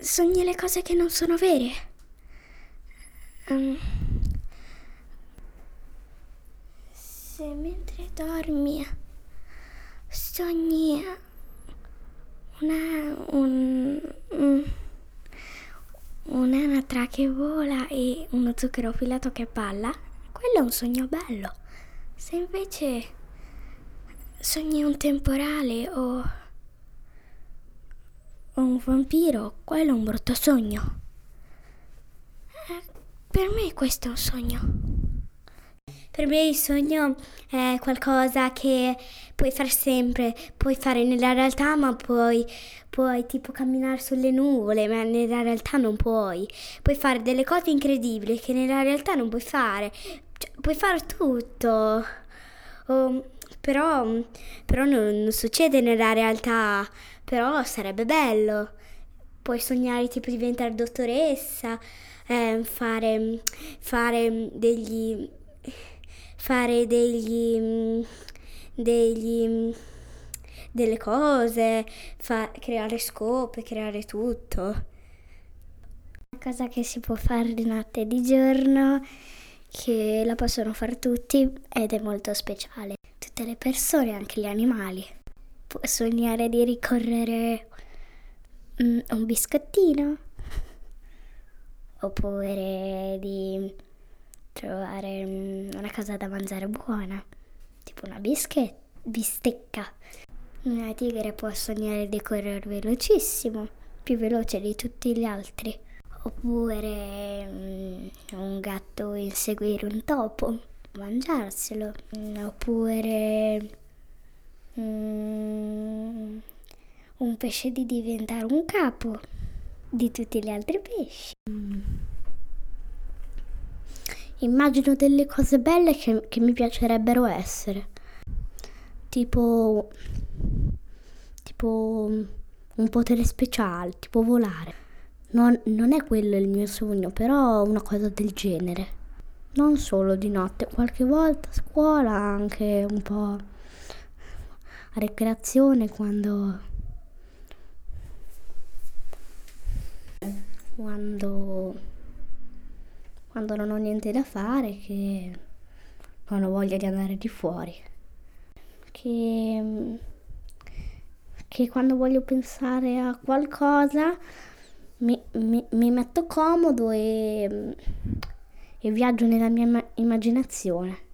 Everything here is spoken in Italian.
sogni le cose che non sono vere. Um, se mentre dormi sogni una, un, un'anatra che vola e uno zucchero filato che balla, quello è un sogno bello. Se invece sogni un temporale o un vampiro, quello è un brutto sogno. Eh, per me questo è un sogno. Per me il sogno è qualcosa che puoi fare sempre, puoi fare nella realtà, ma puoi, puoi tipo camminare sulle nuvole, ma nella realtà non puoi. Puoi fare delle cose incredibili che nella realtà non puoi fare. Cioè, puoi fare tutto. Um, però, però non, non succede nella realtà. Però sarebbe bello. Puoi sognare tipo diventare dottoressa, eh, fare, fare degli fare degli, mm, degli, mm, delle cose, fa, creare scope, creare tutto. Una cosa che si può fare di notte e di giorno, che la possono fare tutti ed è molto speciale. Tutte le persone, anche gli animali. Può sognare di ricorrere mm, un biscottino oppure di trovare mm, una cosa da mangiare buona, tipo una bischet- bistecca. Una tigre può sognare di correre velocissimo, più veloce di tutti gli altri. Oppure um, un gatto inseguire un topo, mangiarselo. Oppure um, un pesce di diventare un capo di tutti gli altri pesci. Mm immagino delle cose belle che, che mi piacerebbero essere. Tipo, tipo un potere speciale, tipo volare. Non, non è quello il mio sogno, però una cosa del genere. Non solo di notte, qualche volta a scuola, anche un po' a recreazione quando quando quando non ho niente da fare, che non ho voglia di andare di fuori, che, che quando voglio pensare a qualcosa mi, mi, mi metto comodo e, e viaggio nella mia immaginazione.